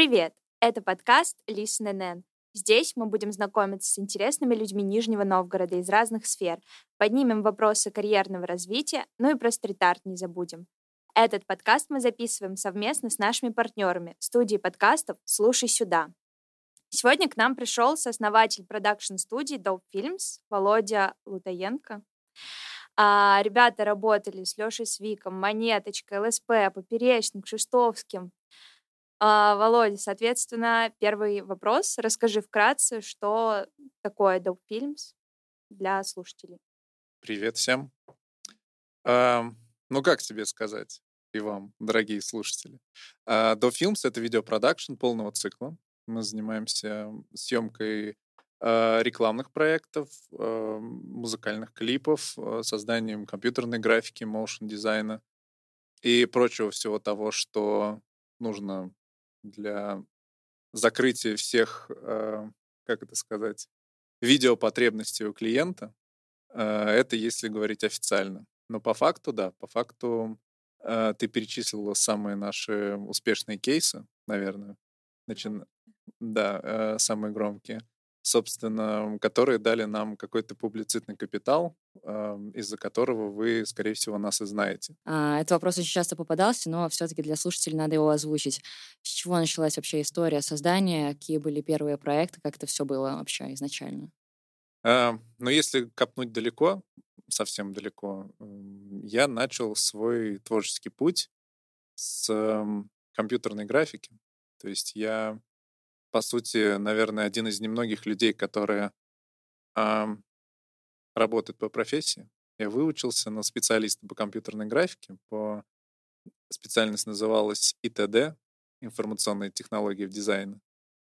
Привет! Это подкаст Listen NN. Здесь мы будем знакомиться с интересными людьми Нижнего Новгорода из разных сфер, поднимем вопросы карьерного развития, ну и про стрит-арт не забудем. Этот подкаст мы записываем совместно с нашими партнерами студии подкастов «Слушай сюда». Сегодня к нам пришел сооснователь продакшн-студии Dope Films Володя Лутаенко. А, ребята работали с Лешей Свиком, Монеточкой, ЛСП, Поперечным, Кшиштовским. А, Володя, соответственно, первый вопрос. Расскажи вкратце, что такое Dope Films для слушателей. Привет всем. А, ну, как тебе сказать? И вам, дорогие слушатели. А, Dope Films — это видеопродакшн полного цикла. Мы занимаемся съемкой а, рекламных проектов, а, музыкальных клипов, а, созданием компьютерной графики, моушен дизайна и прочего всего того, что нужно для закрытия всех, как это сказать, видеопотребностей у клиента. Это если говорить официально. Но по факту, да, по факту ты перечислила самые наши успешные кейсы, наверное. Начин... Да, самые громкие собственно, которые дали нам какой-то публицитный капитал, из-за которого вы, скорее всего, нас и знаете. А, этот вопрос очень часто попадался, но все-таки для слушателей надо его озвучить. С чего началась вообще история создания? Какие были первые проекты? Как это все было вообще изначально? А, ну, если копнуть далеко, совсем далеко, я начал свой творческий путь с компьютерной графики. То есть я по сути, наверное, один из немногих людей, которые э, работают по профессии. Я выучился на специалиста по компьютерной графике. По... Специальность называлась ИТД, информационные технологии в дизайне,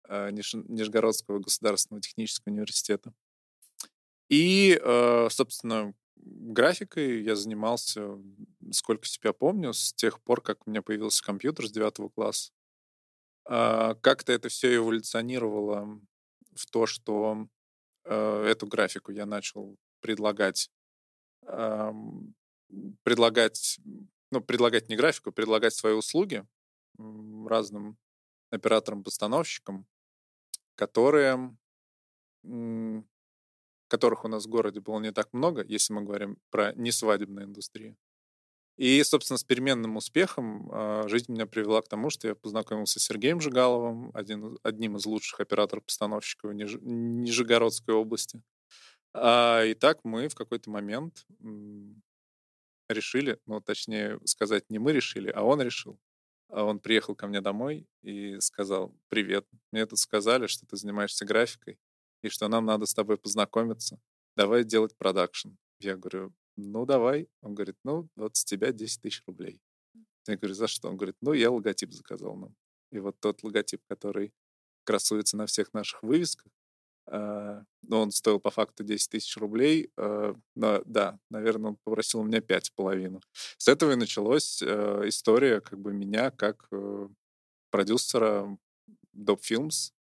э, Ниж... Нижегородского государственного технического университета. И, э, собственно, графикой я занимался, сколько себя помню, с тех пор, как у меня появился компьютер с девятого класса. А, как-то это все эволюционировало в то, что э, эту графику я начал предлагать, предлагать, ну, предлагать не графику, предлагать свои услуги разным операторам-постановщикам, которые, которых у нас в городе было не так много, если мы говорим про несвадебную индустрию. И, собственно, с переменным успехом э, жизнь меня привела к тому, что я познакомился с Сергеем Жигаловым, один, одним из лучших операторов-постановщиков Ниж... Нижегородской области. А, и так мы в какой-то момент решили, ну, точнее сказать, не мы решили, а он решил. А он приехал ко мне домой и сказал, привет, мне тут сказали, что ты занимаешься графикой, и что нам надо с тобой познакомиться. Давай делать продакшн. Я говорю, ну, давай. Он говорит, ну, вот с тебя 10 тысяч рублей. Я говорю, за что? Он говорит, ну, я логотип заказал нам. И вот тот логотип, который красуется на всех наших вывесках, э, ну, он стоил по факту 10 тысяч рублей, э, но да, наверное, он попросил у меня пять с половиной. С этого и началась э, история как бы меня как э, продюсера Dope Films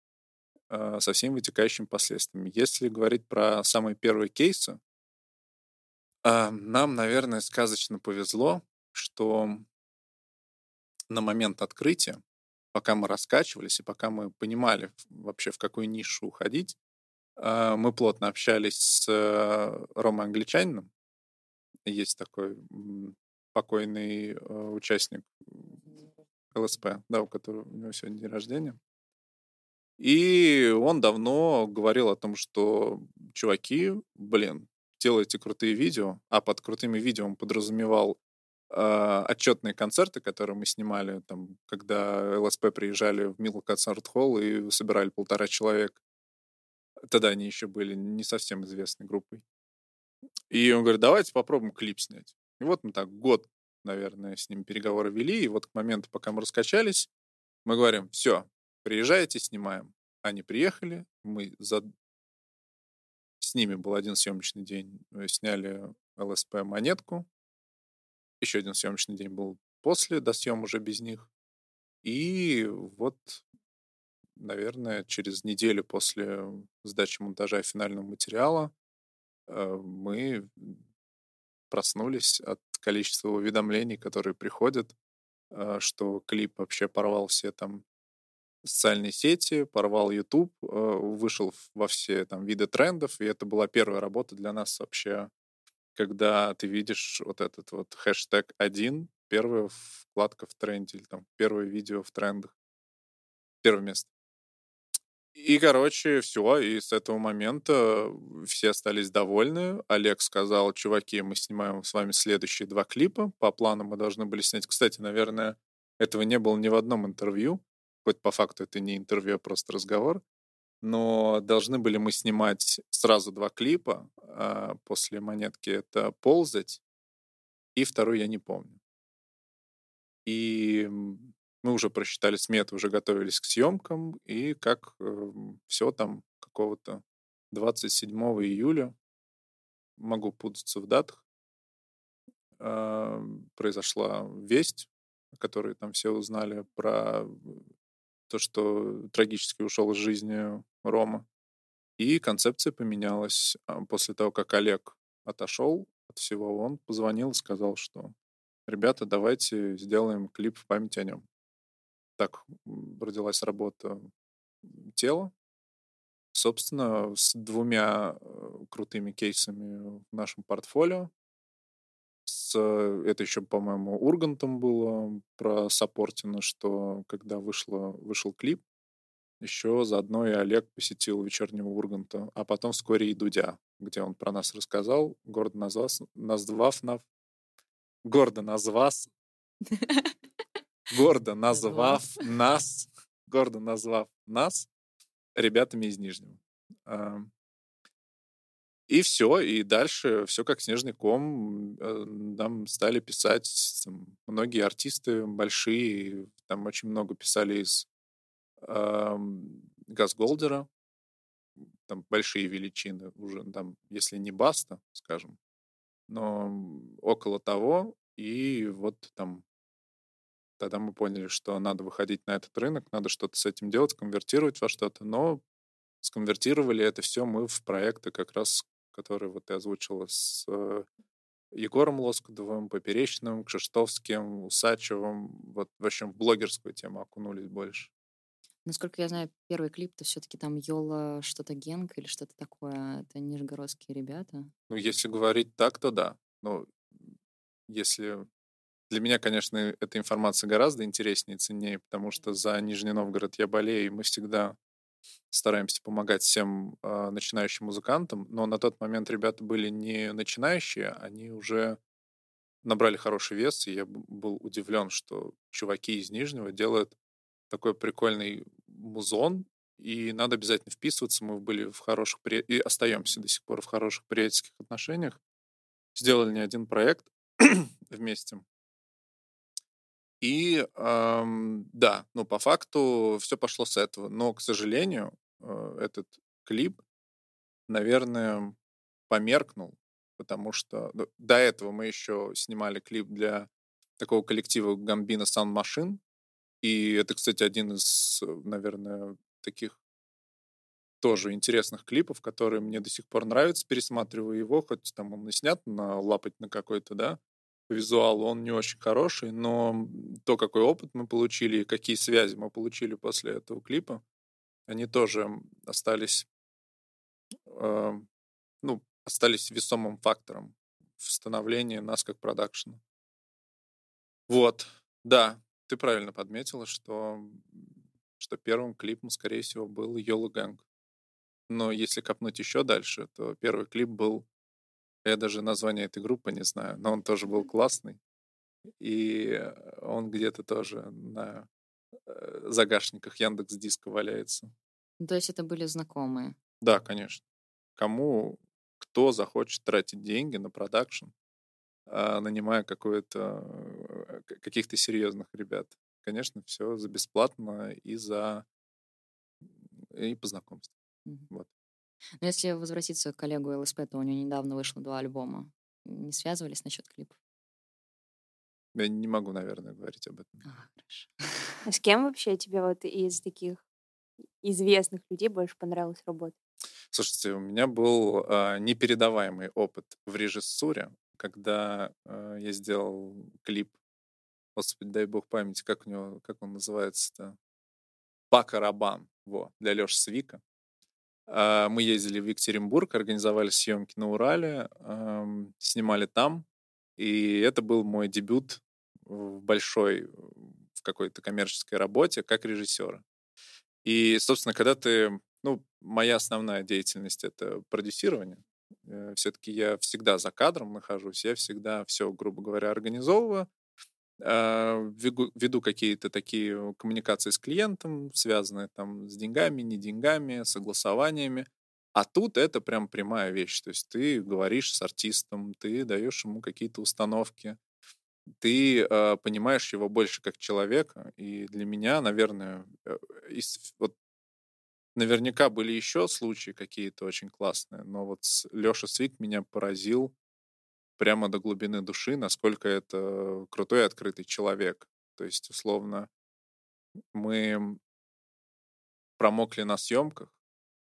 э, со всеми вытекающими последствиями. Если говорить про самые первые кейсы, а, нам, наверное, сказочно повезло, что на момент открытия, пока мы раскачивались и пока мы понимали вообще, в какую нишу уходить, а, мы плотно общались с э, Ромой Англичанином. Есть такой покойный э, участник ЛСП, да, у которого у него сегодня день рождения. И он давно говорил о том, что, чуваки, блин, делаете крутые видео, а под крутыми видео он подразумевал э, отчетные концерты, которые мы снимали, там, когда ЛСП приезжали в Милл концерт холл и собирали полтора человека. Тогда они еще были не совсем известной группой. И он говорит, давайте попробуем клип снять. И вот мы так год, наверное, с ним переговоры вели, и вот к моменту, пока мы раскачались, мы говорим, все, приезжайте, снимаем. Они приехали, мы за с ними был один съемочный день. Э, сняли ЛСП монетку. Еще один съемочный день был после, до съем уже без них. И вот, наверное, через неделю после сдачи монтажа финального материала э, мы проснулись от количества уведомлений, которые приходят, э, что клип вообще порвал все там социальные сети, порвал YouTube, э, вышел во все там виды трендов, и это была первая работа для нас вообще, когда ты видишь вот этот вот хэштег один, первая вкладка в тренде, или там первое видео в трендах, первое место. И, короче, все, и с этого момента все остались довольны. Олег сказал, чуваки, мы снимаем с вами следующие два клипа. По плану мы должны были снять. Кстати, наверное, этого не было ни в одном интервью хоть по факту это не интервью, а просто разговор. Но должны были мы снимать сразу два клипа. А после монетки это «Ползать» и второй я не помню. И мы уже просчитали смету, уже готовились к съемкам, и как э, эм, все там какого-то 27 июля, могу путаться в датах, э, произошла весть, о которой там все узнали про то, что трагически ушел из жизни Рома. И концепция поменялась. А, после того, как Олег отошел от всего, он позвонил и сказал, что ребята, давайте сделаем клип в память о нем. Так родилась работа тела. Собственно, с двумя э, крутыми кейсами в нашем портфолио с, это еще, по-моему, Ургантом было про Саппортина, что когда вышло, вышел клип, еще заодно и Олег посетил вечернего Урганта, а потом вскоре и Дудя, где он про нас рассказал, гордо назвав, назвав нас, гордо назвав, гордо назвав нас, гордо назвав нас ребятами из Нижнего. И все, и дальше все как снежный ком. Э, нам стали писать там, многие артисты большие, там очень много писали из э, Газголдера, там большие величины уже, там, если не Баста, скажем, но около того. И вот там тогда мы поняли, что надо выходить на этот рынок, надо что-то с этим делать, конвертировать во что-то, но сконвертировали это все мы в проекты как раз который вот ты озвучила с э, Егором Лоскудовым, Поперечным, Кшиштовским, Усачевым. Вот, в общем, в блогерскую тему окунулись больше. Насколько я знаю, первый клип-то все-таки там Йола что-то Генг или что-то такое. Это нижегородские ребята. Ну, если говорить так, то да. Ну, если... Для меня, конечно, эта информация гораздо интереснее и ценнее, потому что за Нижний Новгород я болею, и мы всегда стараемся помогать всем э, начинающим музыкантам, но на тот момент ребята были не начинающие, они уже набрали хороший вес, и я был удивлен, что чуваки из Нижнего делают такой прикольный музон, и надо обязательно вписываться. Мы были в хороших при... и остаемся до сих пор в хороших приятельских отношениях. Сделали не один проект вместе. И эм, да, ну по факту все пошло с этого. Но, к сожалению, э, этот клип, наверное, померкнул, потому что ну, до этого мы еще снимали клип для такого коллектива Гамбина Sound Machine. И это, кстати, один из, наверное, таких тоже интересных клипов, которые мне до сих пор нравятся. Пересматриваю его, хоть там он и снят на лапать на какой-то, да, по визуалу он не очень хороший, но то, какой опыт мы получили и какие связи мы получили после этого клипа, они тоже остались, э, ну, остались весомым фактором в становлении нас как продакшена. Вот, да, ты правильно подметила, что, что первым клипом, скорее всего, был Йола Гэнг. Но если копнуть еще дальше, то первый клип был я даже название этой группы не знаю, но он тоже был классный. И он где-то тоже на э, загашниках Яндекс Диска валяется. То есть это были знакомые? Да, конечно. Кому, кто захочет тратить деньги на продакшн, а, нанимая какое-то э, каких-то серьезных ребят. Конечно, все за бесплатно и за и по знакомству. Mm-hmm. Вот. Но если возвратиться к коллегу ЛСП, то у него недавно вышло два альбома. Не связывались насчет клипов? Я не могу, наверное, говорить об этом. А, хорошо. А с кем вообще тебе вот из таких известных людей больше понравилось работать? Слушайте, у меня был э, непередаваемый опыт в режиссуре, когда э, я сделал клип, господи, дай бог памяти, как у него, как он называется-то? Пака Рабан, во, для Леши Свика. А, мы ездили в Екатеринбург, организовали съемки на Урале, снимали там. И это был мой дебют в большой, в какой-то коммерческой работе как режиссера. И, собственно, когда ты... Ну, моя основная деятельность — это продюсирование. Э, Все-таки я всегда за кадром нахожусь, я всегда все, грубо говоря, организовываю, веду какие-то такие коммуникации с клиентом, связанные там с деньгами, не деньгами, согласованиями. А тут это прям прямая вещь. То есть ты говоришь с артистом, ты даешь ему какие-то установки, ты э, понимаешь его больше как человека. И для меня, наверное, э, из, вот наверняка были еще случаи какие-то очень классные, но вот Леша Свик меня поразил прямо до глубины души, насколько это крутой открытый человек. То есть, условно, мы промокли на съемках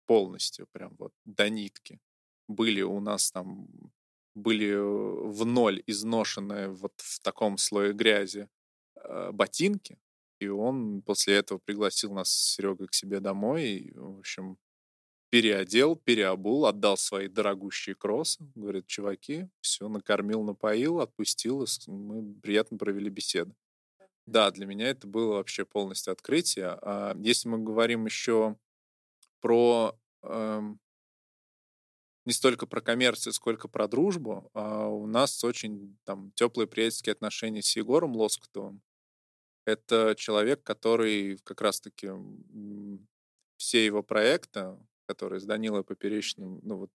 полностью, прям вот до нитки. Были у нас там, были в ноль изношенные вот в таком слое грязи э, ботинки, и он после этого пригласил нас с Серегой к себе домой. И, в общем, переодел, переобул, отдал свои дорогущие кроссы. Говорит, чуваки, все, накормил, напоил, отпустил, мы приятно провели беседу. Да, для меня это было вообще полностью открытие. А если мы говорим еще про эм, не столько про коммерцию, сколько про дружбу, а у нас очень там теплые приятельские отношения с Егором Лоскутовым. Это человек, который как раз-таки все его проекты, который с Данилой Поперечным, ну вот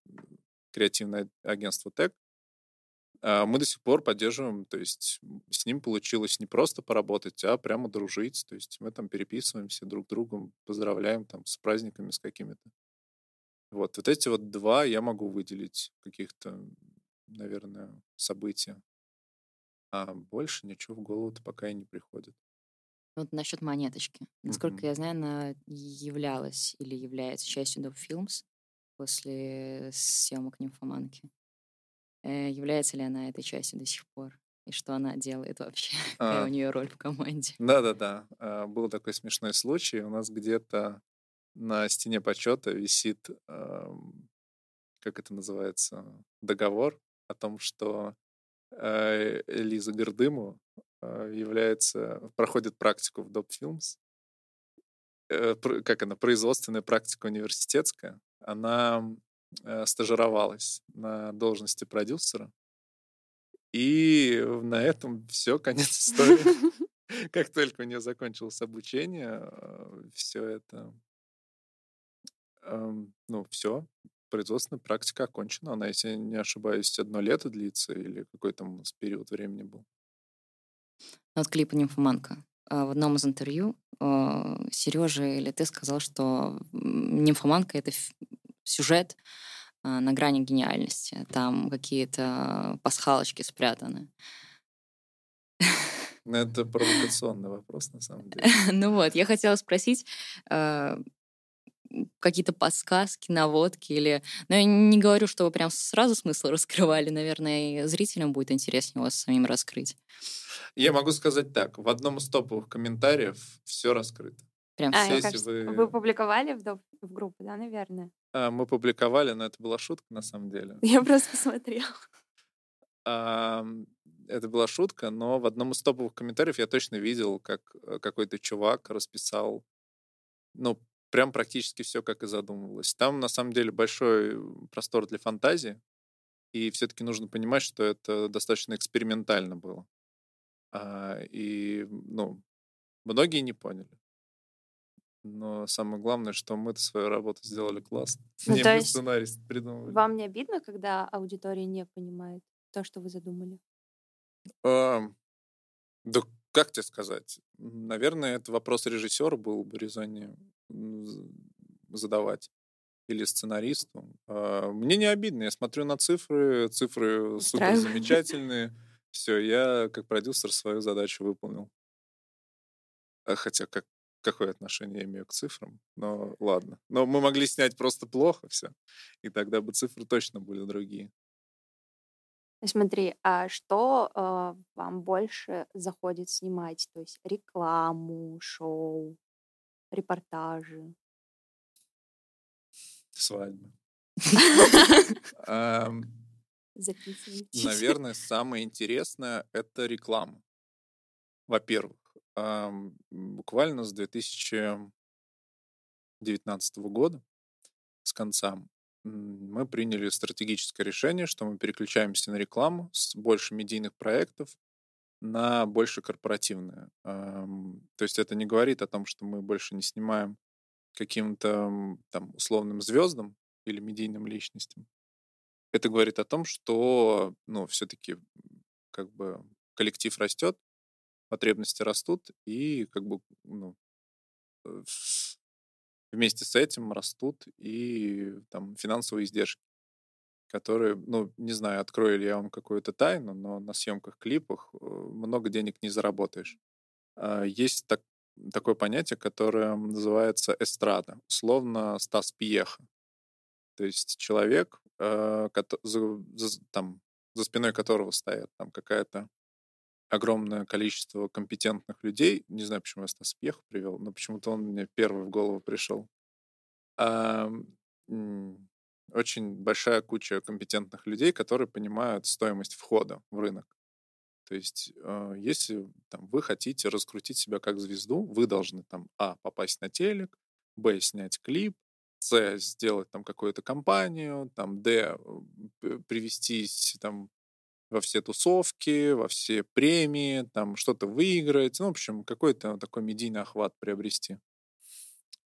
креативное агентство ТЭК, а, мы до сих пор поддерживаем, то есть с ним получилось не просто поработать, а прямо дружить, то есть мы там переписываемся друг другом, поздравляем там с праздниками, с какими-то. Вот, вот эти вот два я могу выделить каких-то, наверное, события. А больше ничего в голову-то пока и не приходит. Вот насчет монеточки. Насколько mm-hmm. я знаю, она являлась или является частью Dope Films после съемок «Нимфоманки». Э, является ли она этой частью до сих пор? И что она делает вообще? Какая у а. нее роль в команде? Да-да-да. А, был такой смешной случай. У нас где-то на стене почета висит, как это называется, договор о том, что э, Лиза Гордыму а, является, проходит практику в Dope Films. Э, как она, производственная практика университетская. Она э, стажировалась на должности продюсера. И на этом все, конец истории. Как только у нее закончилось обучение, э, все это, ну, все, производственная практика окончена. Она, если не ошибаюсь, одно лето длится или какой там у нас период времени был. Вот клип «Нимфоманка». А, в одном из интервью а, Сережа или ты сказал, что «Нимфоманка» — это сюжет а, на грани гениальности. Там какие-то пасхалочки спрятаны. Ну, это провокационный вопрос, на самом деле. Ну вот, я хотела спросить, какие-то подсказки, наводки или... Но я не говорю, что вы прям сразу смысл раскрывали. Наверное, и зрителям будет интереснее вас самим раскрыть. Я могу сказать так. В одном из топовых комментариев все раскрыто. Прям а, все, кажется, вы... вы публиковали в, доп... в группу, да, наверное? А, мы публиковали, но это была шутка на самом деле. Я просто посмотрела. А, это была шутка, но в одном из топовых комментариев я точно видел, как э, какой-то чувак расписал, ну, прям практически все, как и задумывалось. Там, на самом деле, большой простор для фантазии, и все-таки нужно понимать, что это достаточно экспериментально было. А, и, ну, многие не поняли. Но самое главное, что мы свою работу сделали классно. Ну, не мы сценарий придумали. Вам не обидно, когда аудитория не понимает то, что вы задумали? А, да как тебе сказать? Наверное, это вопрос режиссера был бы резоннее задавать или сценаристу. А, мне не обидно, я смотрю на цифры, цифры супер замечательные. Все, я как продюсер свою задачу выполнил. А хотя как, какое отношение я имею к цифрам? Но ладно. Но мы могли снять просто плохо все, и тогда бы цифры точно были другие. Смотри, а что э, вам больше заходит снимать? То есть рекламу, шоу, репортажи? Свадьбы. Наверное, самое интересное — это реклама. Во-первых, буквально с 2019 года, с конца, мы приняли стратегическое решение, что мы переключаемся на рекламу с больше медийных проектов на больше корпоративные. Ам, То есть это не говорит о том, что мы больше не снимаем каким-то там условным звездам или медийным личностям. Это говорит о том, что, ну, все-таки как бы коллектив растет, потребности растут, и как бы, ну, э, вместе с этим растут и там финансовые издержки, которые, ну, не знаю, открою ли я вам какую-то тайну, но на съемках клипах э, много денег не заработаешь. А, Есть так, такое понятие, которое называется эстрада, условно Стас Пьеха. То есть человек, э, за, за- там, за спиной которого стоят там какая-то огромное количество компетентных людей. Не знаю, почему я Стас Пьеха привел, но почему-то он мне первый в голову пришел. Очень большая куча компетентных людей, которые понимают стоимость входа в рынок. То есть, э, если там, вы хотите раскрутить себя как звезду, вы должны там а попасть на телек, б снять клип, с сделать там какую-то компанию, там д привестись там во все тусовки, во все премии, там что-то выиграть, ну, в общем, какой-то такой медийный охват приобрести.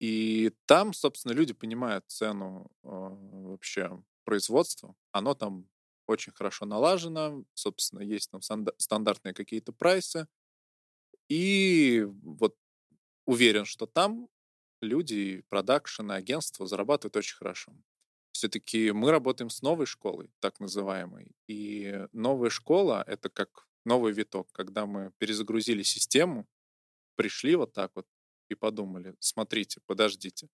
И там, собственно, люди понимают цену э, вообще производства. Оно там очень хорошо налажено, собственно, есть там станда- стандартные какие-то прайсы. И вот уверен, что там люди, продакшн, и агентства зарабатывают очень хорошо. Все-таки мы работаем с новой школой, так называемой. И новая школа — это как новый виток, когда мы перезагрузили систему, пришли вот так вот и подумали, смотрите, подождите,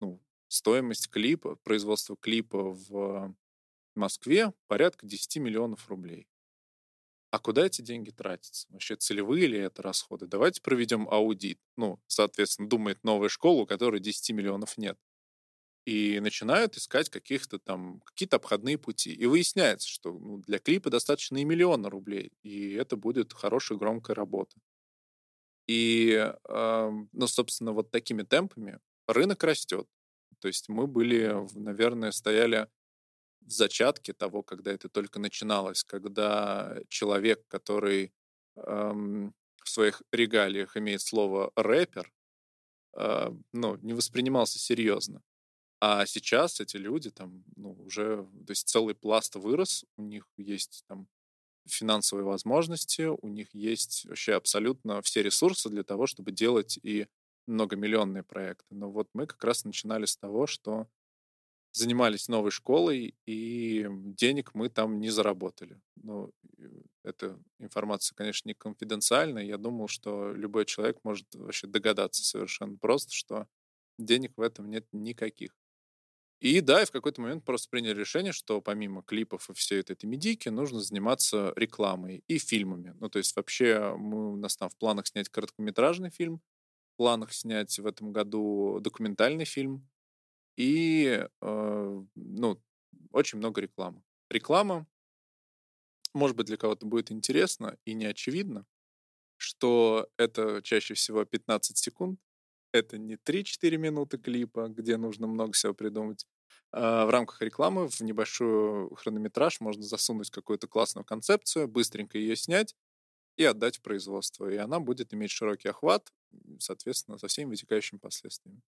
ну, стоимость клипа, производство клипа в Москве порядка 10 миллионов рублей. А куда эти деньги тратятся? Вообще целевые ли это расходы? Давайте проведем аудит. Ну, соответственно, думает новая школа, у которой 10 миллионов нет. И начинают искать каких-то там, какие-то обходные пути. И выясняется, что ну, для клипа достаточно и миллиона рублей. И это будет хорошая, громкая работа. И, ну, собственно, вот такими темпами рынок растет. То есть мы были, наверное, стояли в зачатке того, когда это только начиналось, когда человек, который ам, в своих регалиях имеет слово рэпер, а, ну, не воспринимался серьезно. А сейчас эти люди там, ну, уже, то есть целый пласт вырос, у них есть там финансовые возможности, у них есть вообще абсолютно все ресурсы для того, чтобы делать и многомиллионные проекты. Но вот мы как раз начинали с того, что занимались новой школой, и денег мы там не заработали. Ну, эта информация, конечно, не конфиденциальная. Я думал, что любой человек может вообще догадаться совершенно просто, что денег в этом нет никаких. И да, и в какой-то момент просто приняли решение, что помимо клипов и всей этой, этой медийки нужно заниматься рекламой и фильмами. Ну, то есть вообще мы, у нас там в планах снять короткометражный фильм, в планах снять в этом году документальный фильм и, э, ну, очень много рекламы. Реклама, может быть, для кого-то будет интересно и не очевидно, что это чаще всего 15 секунд, это не 3-4 минуты клипа, где нужно много всего придумать. А в рамках рекламы в небольшой хронометраж можно засунуть какую-то классную концепцию, быстренько ее снять и отдать в производство. И она будет иметь широкий охват, соответственно, со всеми вытекающими последствиями.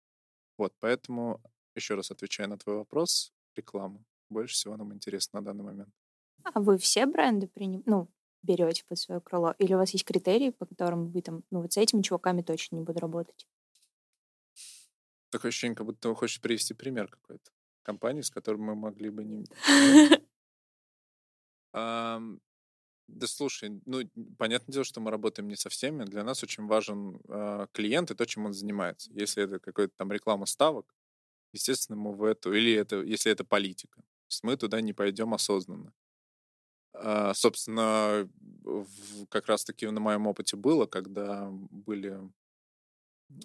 Вот, поэтому, еще раз отвечая на твой вопрос, реклама. Больше всего нам интересно на данный момент. А вы все бренды приним... ну, берете под свое крыло? Или у вас есть критерии, по которым вы там, ну, вот с этими чуваками точно не буду работать? Такое ощущение, как будто ты хочешь привести пример какой-то компании, с которой мы могли бы не... Да слушай, ну, понятное дело, что мы работаем не со всеми. Для нас очень важен а, клиент и то, чем он занимается. Если это какая-то там реклама ставок, естественно, мы в эту... Или это, если это политика. То есть мы туда не пойдем осознанно. А, собственно, в- как раз-таки на моем опыте было, когда были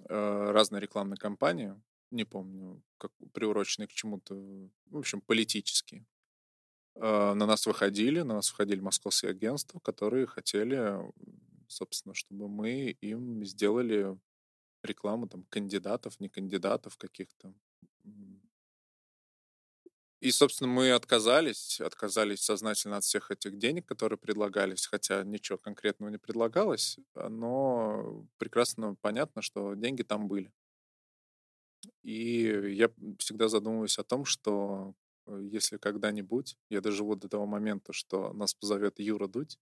э, разные рекламные кампании, не помню, как приуроченные к чему-то, в общем, политические. Э, на нас выходили, на нас выходили московские агентства, которые хотели, собственно, чтобы мы им сделали рекламу там кандидатов, не кандидатов каких-то. И, собственно, мы отказались, отказались сознательно от всех этих денег, которые предлагались, хотя ничего конкретного не предлагалось, но прекрасно понятно, что деньги там были. И я всегда задумываюсь о том, что э, если когда-нибудь я доживу до того момента, что нас позовет Юра Дудь,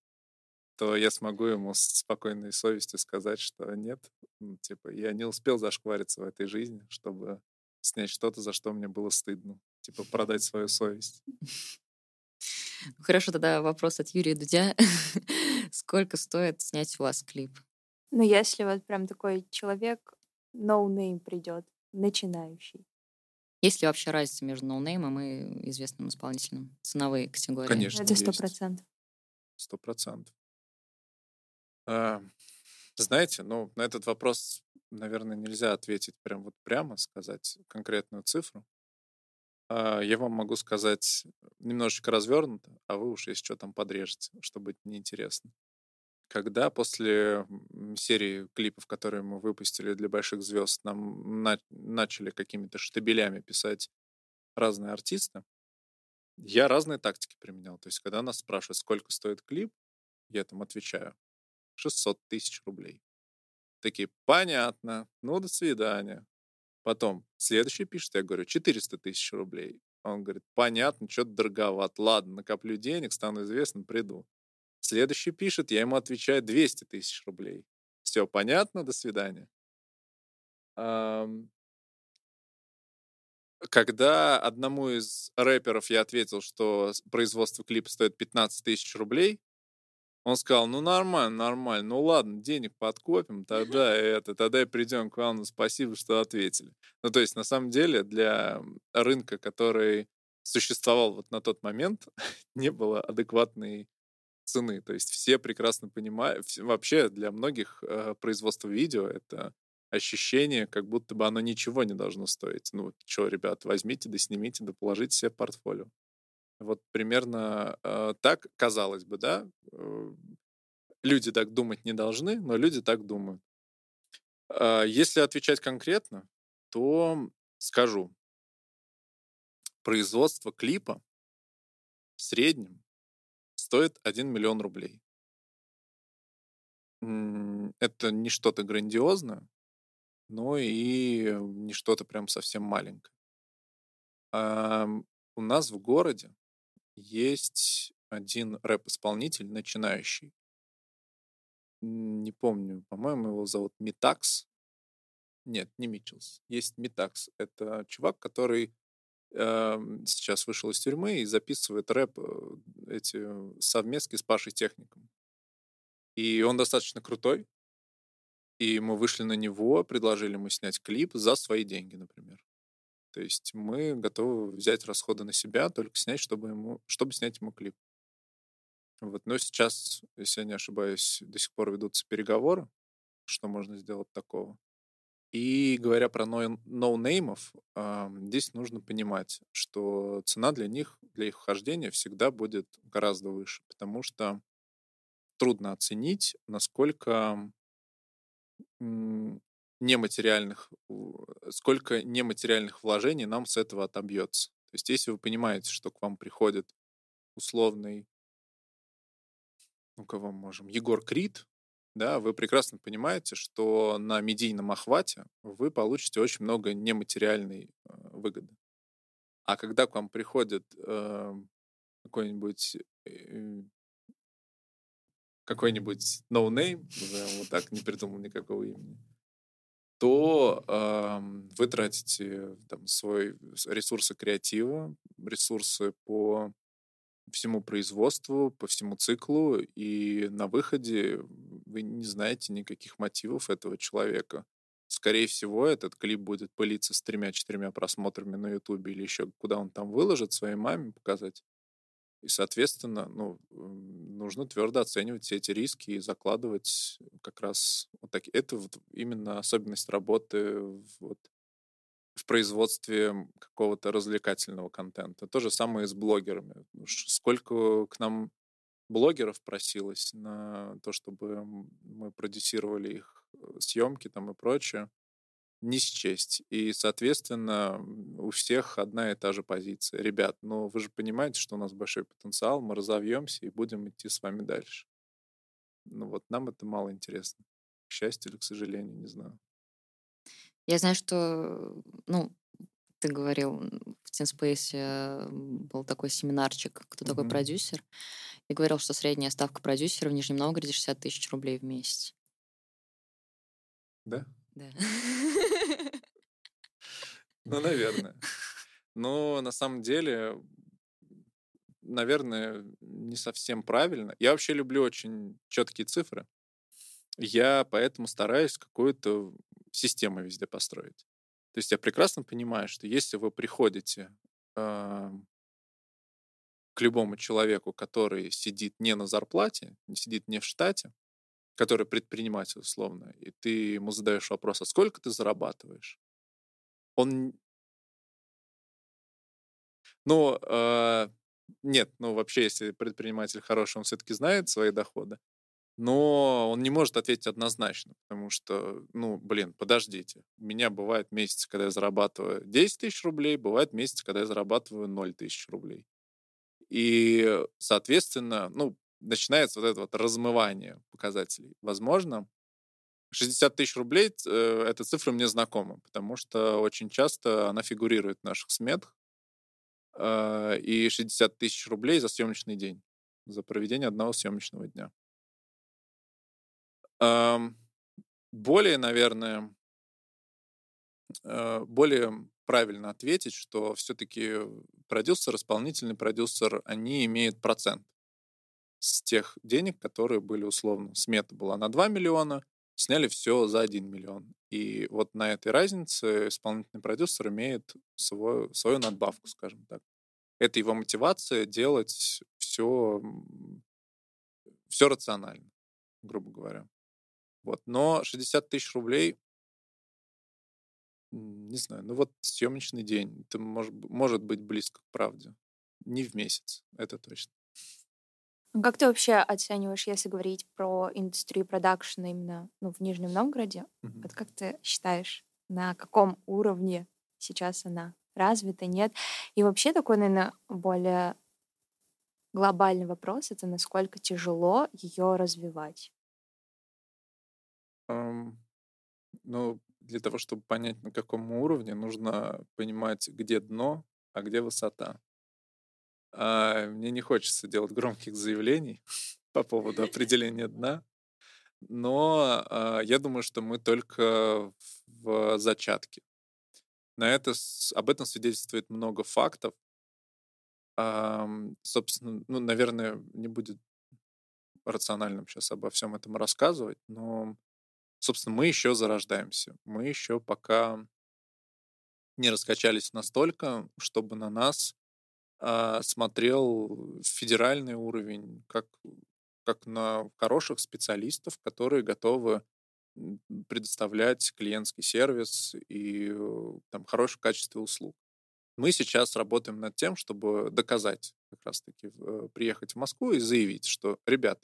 то я смогу ему с спокойной совестью сказать, что нет, ну, типа, я не успел зашквариться в этой жизни, чтобы снять что-то, за что мне было стыдно. Типа, продать свою совесть. Хорошо, тогда вопрос от Юрия Дудя. Сколько стоит снять у вас клип? Ну, если вот прям такой человек, no name придет, начинающий. Есть ли вообще разница между ноунеймом и известным исполнителем? Ценовые категории? Конечно, Это сто процентов. Сто процентов. А, Знаете, ну, на этот вопрос, наверное, нельзя ответить прям вот прямо, сказать конкретную цифру. А, Я вам могу сказать немножечко развернуто, а вы уж если что там подрежете, чтобы это неинтересно. Когда после серии клипов, которые мы выпустили для больших звезд, нам на- начали какими-то штабелями писать разные артисты, я разные тактики применял. То есть, когда нас спрашивают, сколько стоит клип, я там отвечаю 600 тысяч рублей. Такие, понятно, ну до свидания. Потом следующий пишет, я говорю, 400 тысяч рублей. Он говорит, понятно, что-то дороговат. Ладно, накоплю денег, стану известным, приду. Следующий пишет, я ему отвечаю 200 тысяч рублей. Все понятно, до свидания. Когда одному из рэперов я ответил, что производство клипа стоит 15 тысяч рублей, он сказал, ну нормально, нормально, ну ладно, денег подкопим, тогда это, тогда и придем к вам, ну спасибо, что ответили. Ну то есть на самом деле для рынка, который существовал вот на тот момент, не было адекватной цены. То есть все прекрасно понимают, вообще для многих э, производство видео это ощущение, как будто бы оно ничего не должно стоить. Ну, что, ребят, возьмите, да снимите, да положите себе портфолио. Вот примерно э, так, казалось бы, да, э, люди так думать не должны, но люди так думают. А, Если отвечать конкретно, то скажу, производство клипа в среднем стоит 1 миллион рублей. Это не что-то грандиозное, но и не что-то прям совсем маленькое. Ам, У нас в городе есть один рэп-исполнитель начинающий. Не помню, по-моему, его зовут Митакс. Нет, не Митчелс. Есть Митакс. Это чувак, который сейчас вышел из тюрьмы и записывает рэп, э, эти совместки с Пашей Техником. И он достаточно крутой. И мы вышли на него, предложили ему снять клип за свои деньги, например. То есть мы готовы взять расходы на себя, только снять, чтобы, ему, чтобы снять ему клип. Вот. Но сейчас, если я не ошибаюсь, до сих пор ведутся переговоры, что можно сделать такого. И говоря про ноу- ноунеймов, ам, здесь нужно понимать, что цена для них, для их вхождения всегда будет гораздо выше, потому что трудно оценить, насколько нематериальных, сколько нематериальных вложений нам с этого отобьется. То есть если вы понимаете, что к вам приходит условный, ну кого мы можем, Егор Крид, да, вы прекрасно понимаете, что на медийном охвате вы получите очень много нематериальной э, выгоды. А когда к вам приходит э, какой-нибудь э, какой-нибудь no-name, назовем вот так, не придумал никакого имени, то ам, вы тратите там, свои ресурсы креатива, ресурсы по всему производству, по всему циклу, и на выходе вы не знаете никаких мотивов этого человека. Скорее всего, этот клип будет пылиться с тремя-четырьмя просмотрами на Ютубе или еще куда он там выложит, своей маме показать. И, соответственно, ну, нужно твердо оценивать все эти риски и закладывать как раз вот такие. Это вот именно особенность работы вот в производстве какого-то развлекательного контента. То же самое и с блогерами. Сколько к нам блогеров просилось на то, чтобы мы продюсировали их э, съемки там и прочее не счесть. И, соответственно, у всех одна и та же позиция. Ребят, ну вы же понимаете, что у нас большой потенциал, мы разовьемся и будем идти с вами дальше. Ну вот нам это мало интересно. К счастью или к сожалению, не знаю. Я знаю, что, ну, ты говорил, в Тинспейсе был такой семинарчик, кто mm-hmm. такой продюсер, и говорил, что средняя ставка продюсера в Нижнем Новгороде 60 тысяч рублей в месяц. Да? Да. Ну, наверное. Но на самом деле, наверное, не совсем правильно. Я вообще люблю очень четкие цифры. Я поэтому стараюсь какую-то систему везде построить. То есть я прекрасно понимаю, что если вы приходите э, к любому человеку, который сидит не на зарплате, не сидит не в штате, который предприниматель условно, и ты ему задаешь вопрос, а сколько ты зарабатываешь? Он... Ну, э, нет, ну вообще, если предприниматель хороший, он все-таки знает свои доходы, но он не может ответить однозначно, потому что, ну, блин, подождите, у меня бывает месяцы, когда я зарабатываю 10 тысяч рублей, бывает месяцы, когда я зарабатываю 0 тысяч рублей. И, соответственно, ну, начинается вот это вот размывание показателей. Возможно, 60 тысяч рублей э, — эта цифра мне знакома, потому что очень часто она фигурирует в наших сметах. Э, и 60 тысяч рублей за съемочный день, за проведение одного съемочного дня. Более, наверное, э, более правильно ответить, что все-таки продюсер, исполнительный продюсер, они имеют процент с тех денег, которые были условно. Смета была на 2 миллиона, сняли все за 1 миллион. И вот на этой разнице исполнительный продюсер имеет свою, свою надбавку, скажем так. Это его мотивация делать все, все рационально, грубо говоря. Вот. Но 60 тысяч рублей, не знаю, ну вот съемочный день, это может, может быть близко к правде. Не в месяц, это точно. А как ты вообще оцениваешь, если говорить про индустрию продакшена именно ну, в Нижнем Новгороде? Мгм. Вот как ты считаешь, на каком уровне сейчас она развита, нет? И вообще такой, наверное, более глобальный вопрос— это насколько тяжело ее развивать. Ну, для того, чтобы понять, на каком уровне, нужно понимать, где дно, а где высота. А, мне не хочется делать громких заявлений по поводу определения дна, но а, я думаю, что мы только в зачатке. На это, об этом свидетельствует много фактов. Собственно, ну, наверное, не будет рациональным сейчас обо всем этом рассказывать, но, собственно, мы еще зарождаемся. Мы еще пока не раскачались настолько, чтобы на нас а, смотрел федеральный уровень, как, как на хороших специалистов, которые готовы предоставлять клиентский сервис и э, там, хорошее качество услуг. Мы сейчас работаем над тем, чтобы доказать, как раз-таки э, приехать в Москву и заявить, что, ребят,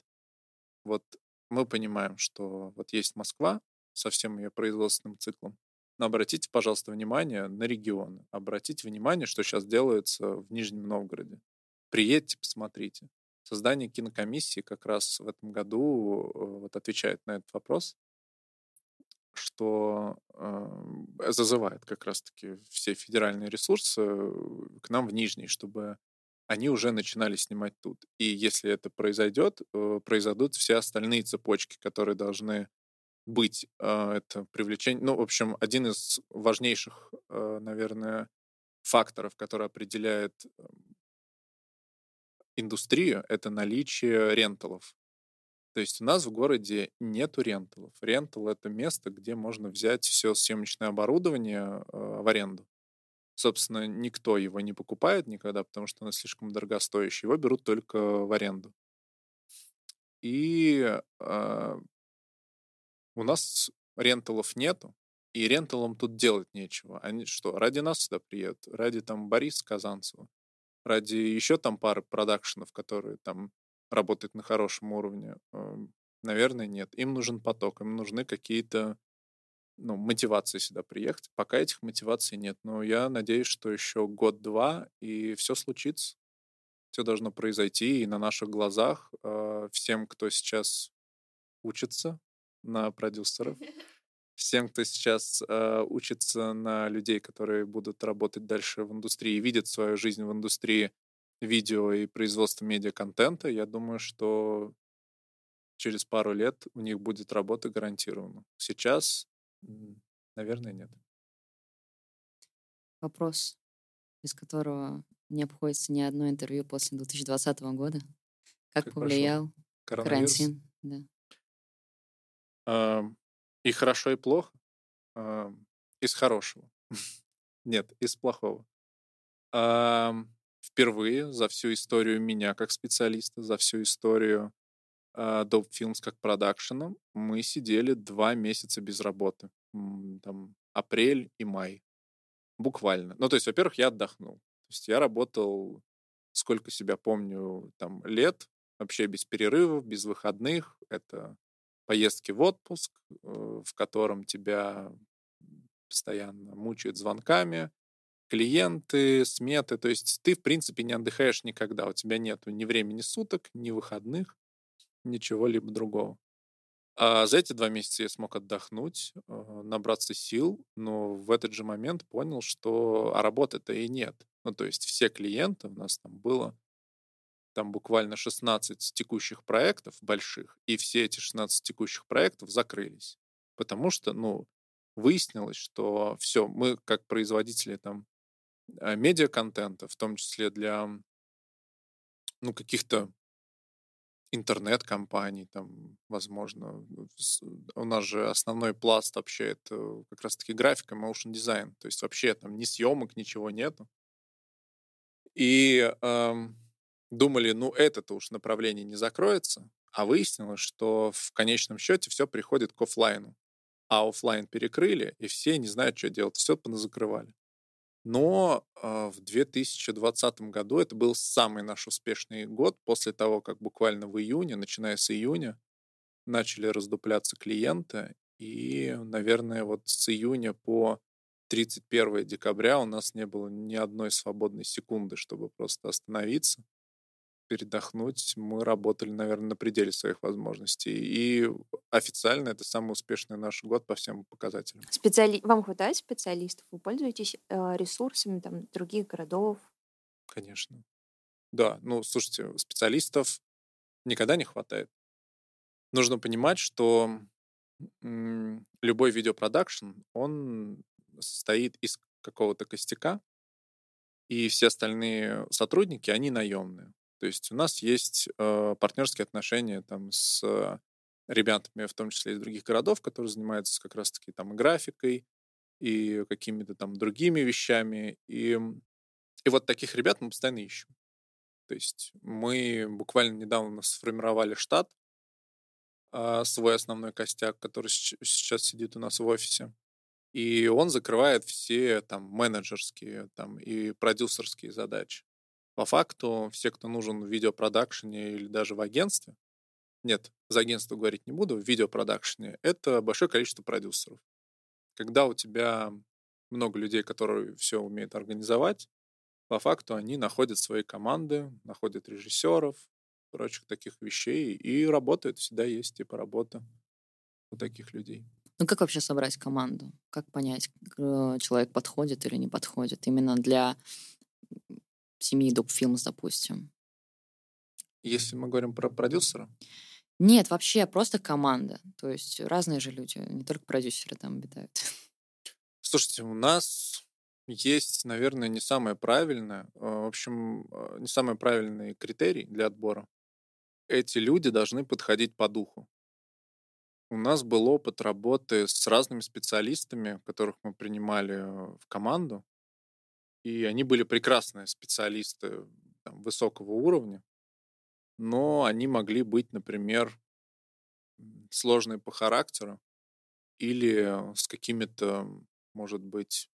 вот мы понимаем, что вот есть Москва со всем ее производственным циклом, но обратите, пожалуйста, внимание на регионы. Обратите внимание, что сейчас делается в Нижнем Новгороде. Приедьте, посмотрите. Создание кинокомиссии как раз в этом году э, вот отвечает на этот вопрос, что э, зазывает как раз-таки все федеральные ресурсы э, к нам в Нижний, чтобы они уже начинали снимать тут. И если это произойдет, э, произойдут все остальные цепочки, которые должны быть. А, это привлечение... Ну, в общем, один из важнейших, а, наверное, факторов, который определяет эм, индустрию, это наличие ренталов. То есть у нас в городе нету ренталов. Рентал — это место, где можно взять все съемочное оборудование а, в аренду Собственно, никто его не покупает никогда, потому что он слишком дорогостоящий. Его берут только в аренду. И э, у нас ренталов нету, и ренталам тут делать нечего. Они что, ради нас сюда приедут? Ради там Бориса Казанцева? Ради еще там пары продакшенов, которые там работают на хорошем уровне? Эм, наверное, нет. Им нужен поток, им нужны какие-то ну, мотивации сюда приехать. Пока этих мотиваций нет. Но я надеюсь, что еще год-два, и все случится. Все должно произойти, и на наших глазах э, всем, кто сейчас учится на продюсеров, всем, кто сейчас э, учится на людей, которые будут работать дальше в индустрии, видят свою жизнь в индустрии видео и производства медиа-контента, я думаю, что через пару лет у них будет работа гарантированно. Сейчас Наверное, нет. Вопрос, без которого не обходится ни одно интервью после 2020 года. Как, как повлиял карантин? Да. А, и хорошо, и плохо. А, из хорошего. Нет, из плохого. А, впервые за всю историю меня как специалиста, за всю историю Dope Films как продакшеном, мы сидели два месяца без работы. Там апрель и май. Буквально. Ну, то есть, во-первых, я отдохнул. То есть я работал, сколько себя помню, там, лет, вообще без перерывов, без выходных. Это поездки в отпуск, э, в котором тебя постоянно мучают звонками, клиенты, сметы. То есть ты, в принципе, не отдыхаешь никогда. У тебя нет ни времени суток, ни выходных ничего-либо другого. А за эти два месяца я смог отдохнуть, а, набраться сил, но в этот же момент понял, что а работы-то и нет. Ну, то есть все клиенты, у нас там было там буквально 16 текущих проектов больших, и все эти 16 текущих проектов закрылись. Потому что, ну, выяснилось, что все, мы как производители там а, медиа-контента, в том числе для ну, каких-то интернет-компаний, там, возможно. У нас же основной пласт вообще это как раз-таки графика, motion дизайн. То есть вообще там ни съемок, ничего нету. И эм, думали, ну это-то уж направление не закроется, а выяснилось, что в конечном счете все приходит к офлайну. А офлайн перекрыли, и все не знают, что делать, все поназакрывали. Но э, в 2020 году это был самый наш успешный год. После того, как буквально в июне, начиная с июня, начали раздупляться клиенты. И, наверное, вот с июня по 31 декабря у нас не было ни одной свободной секунды, чтобы просто остановиться передохнуть. Мы работали, наверное, на пределе своих возможностей. И официально это самый успешный наш год по всем показателям. Специали... Вам хватает специалистов? Вы пользуетесь э, ресурсами там, других городов? Конечно. Да, ну, слушайте, специалистов никогда не хватает. Нужно понимать, что м- любой видеопродакшн, он состоит из какого-то костяка, и все остальные сотрудники, они наемные. То есть у нас есть э, партнерские отношения там с ребятами, в том числе из других городов, которые занимаются как раз-таки там графикой, и какими-то там другими вещами. И, и вот таких ребят мы постоянно ищем. То есть мы буквально недавно сформировали штат, э, свой основной костяк, который сейчас сидит у нас в офисе. И он закрывает все там менеджерские там, и продюсерские задачи. По факту, все, кто нужен в видеопродакшене или даже в агентстве, нет, за агентство говорить не буду, в видеопродакшене, это большое количество продюсеров. Когда у тебя много людей, которые все умеют организовать, по факту они находят свои команды, находят режиссеров, прочих таких вещей, и работают, всегда есть типа работа у таких людей. Ну как вообще собрать команду? Как понять, э, человек подходит или не подходит? Именно для семьи Films, допустим. Если мы говорим про продюсера? Нет, вообще просто команда. То есть разные же люди, не только продюсеры там обитают. Слушайте, у нас есть, наверное, не самое правильное, а, в общем, а, не самый правильный критерий для отбора. Эти люди должны подходить по духу. У нас был опыт работы с разными специалистами, которых мы принимали в команду. И они были прекрасные специалисты там, высокого уровня, но они могли быть, например, сложные по характеру или с какими-то, может быть,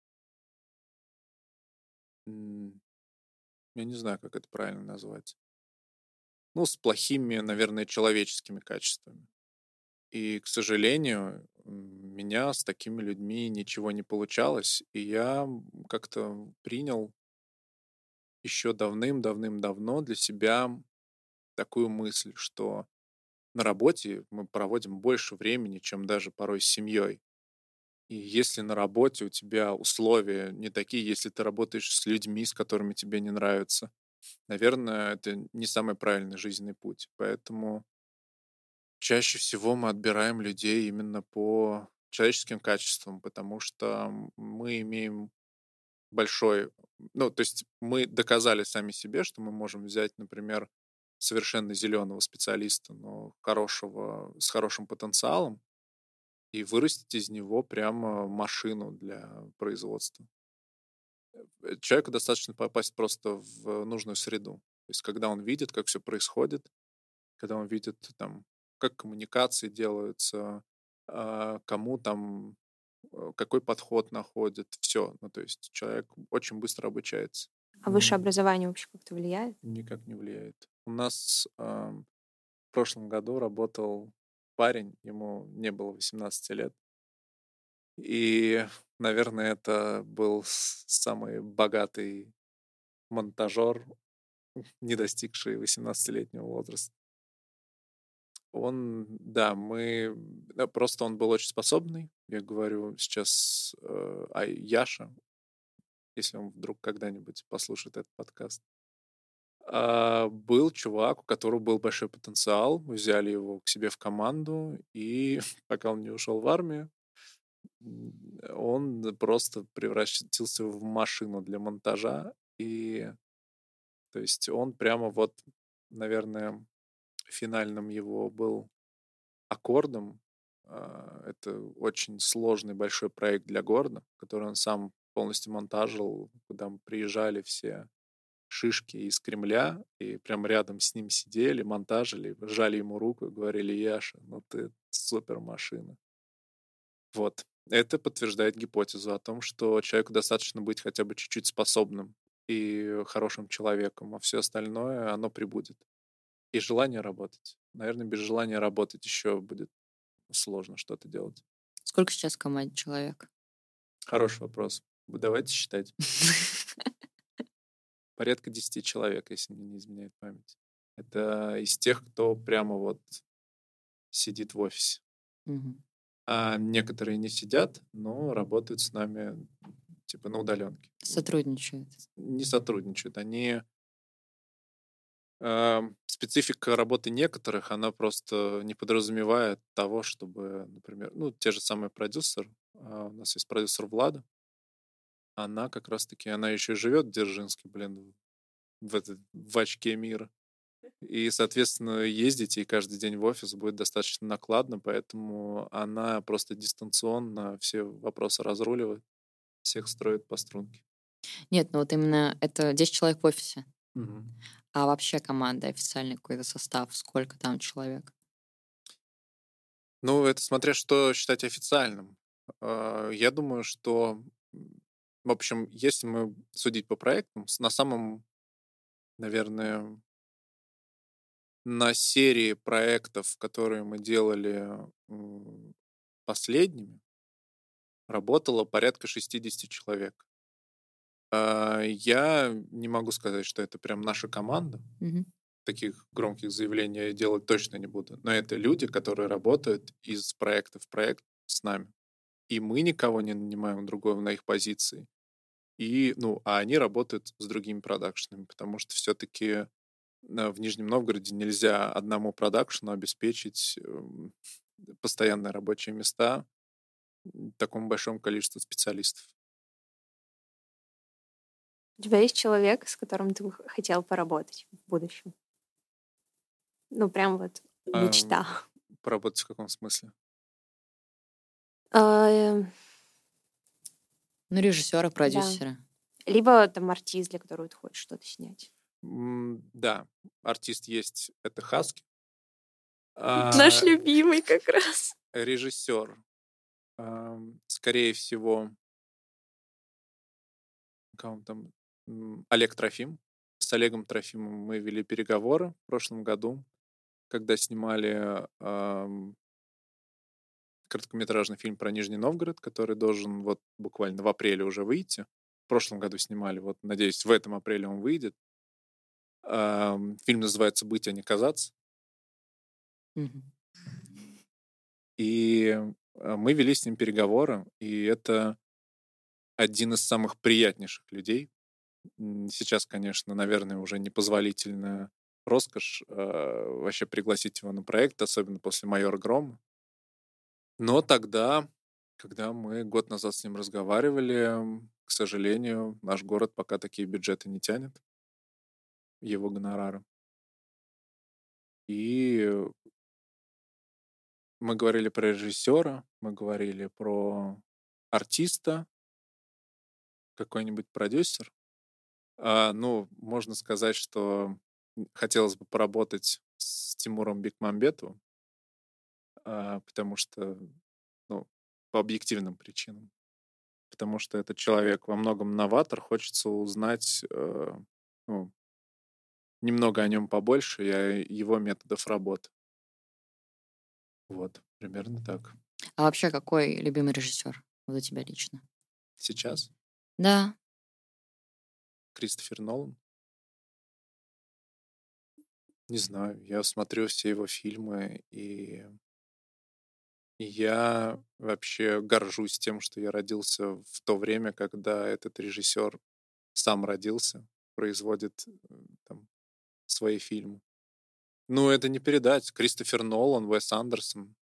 я не знаю, как это правильно назвать. Ну, с плохими, наверное, человеческими качествами. И, к сожалению, меня с такими людьми ничего не получалось, и я как-то принял еще давным-давным-давно для себя такую мысль, что на работе мы проводим больше времени, чем даже порой с семьей. И если на работе у тебя условия не такие, если ты работаешь с людьми, с которыми тебе не нравится, наверное, это не самый правильный жизненный путь. Поэтому чаще всего мы отбираем людей именно по человеческим качествам, потому что мы имеем большой... Ну, то есть мы доказали сами себе, что мы можем взять, например, совершенно зеленого специалиста, но хорошего, с хорошим потенциалом, и вырастить из него прямо машину для производства. Э, человеку достаточно попасть просто в нужную среду. То есть когда он видит, как все происходит, когда он видит, там, как коммуникации делаются, а, кому там э, какой подход находит, все. Ну, то есть человек очень быстро обучается. А высшее образование вообще как-то влияет? Никак не влияет. У нас э, в прошлом году работал парень, ему не было 18 лет. И, наверное, это был самый богатый монтажер, не достигший 18-летнего возраста. Он, да, мы... Просто он был очень способный. Я говорю сейчас э, о Яше, если он вдруг когда-нибудь послушает этот подкаст. А, был чувак, у которого был большой потенциал. Мы взяли его к себе в команду, и пока он не ушел в армию, он просто превратился в машину для монтажа. И то есть он прямо вот, наверное, финальным его был аккордом. А, это очень сложный большой проект для города, который он сам полностью монтажил, куда приезжали все шишки из Кремля, и прям рядом с ним сидели, монтажили, жали ему руку, говорили, Яша, ну ты супер машина. Вот. Это подтверждает гипотезу о том, что человеку достаточно быть хотя бы чуть-чуть способным и хорошим человеком, а все остальное, оно прибудет. И желание работать. Наверное, без желания работать еще будет сложно что-то делать. Сколько сейчас в команде человек? Хороший вопрос. Давайте считать. порядка 10 человек, если мне не изменяет память. Это из тех, кто прямо вот сидит в офисе. Угу. А некоторые не сидят, но работают с нами типа на удаленке. Сотрудничают. Не сотрудничают. Они э, специфика работы некоторых, она просто не подразумевает того, чтобы, например, ну, те же самые продюсеры, э, у нас есть продюсер Влада, она как раз-таки, она еще живет в Дзержинске, блин, в, это, в очке мира. И, соответственно, ездить ей каждый день в офис будет достаточно накладно, поэтому она просто дистанционно все вопросы разруливает, всех строит по струнке. Нет, ну вот именно это 10 человек в офисе. Угу. А вообще команда, официальный какой-то состав, сколько там человек? Ну, это смотря что считать официальным. А, я думаю, что в общем, если мы судить по проектам, на самом, наверное, на серии проектов, которые мы делали последними, работало порядка 60 человек. А, я не могу сказать, что это прям наша команда. Угу. Таких громких заявлений я делать точно не буду. Но это люди, которые работают из проекта в проект с нами. И мы никого не нанимаем другого на их позиции. И, ну, а они работают с другими продакшенами, потому что все-таки э, в Нижнем Новгороде нельзя одному продакшену обеспечить эм, постоянные рабочие места такому большому количеству специалистов. У тебя есть человек, с которым ты хотел поработать в будущем? Ну, прям вот мечта. А, поработать в каком смысле? А, ну, режиссера, продюсера. Да. Либо там артист, для которого ты хочешь что-то снять. Да, артист есть, это Хаски. Наш а, любимый как раз. Режиссер. Скорее всего, там, Олег Трофим. С Олегом Трофимом мы вели переговоры в прошлом году, когда снимали короткометражный фильм про Нижний Новгород, который должен вот буквально в апреле уже выйти. В прошлом году снимали, вот, надеюсь, в этом апреле он выйдет. Фильм называется «Быть, а не казаться». И а, мы вели с ним переговоры, и это один из самых приятнейших людей. Сейчас, конечно, наверное, уже непозволительная роскошь э, вообще пригласить его на проект, особенно после «Майора Грома». Но тогда, когда мы год назад с ним разговаривали, к сожалению, наш город пока такие бюджеты не тянет, его гонорары. И мы говорили про режиссера, мы говорили про артиста, какой-нибудь продюсер. А, ну, можно сказать, что хотелось бы поработать с Тимуром Бекмамбетовым, а, потому что, ну, по объективным причинам. Потому что этот человек во многом новатор, хочется узнать э, ну, немного о нем побольше и о его методах работы. Вот, примерно так. А вообще какой любимый режиссер вот у тебя лично? Сейчас? Да. Кристофер Нолан. Не знаю, я смотрю все его фильмы, и я вообще горжусь тем, что я родился в то время, когда этот режиссер сам родился, производит там, свои фильмы. Ну, это не передать. Кристофер Нолан, Уэс Андерсон,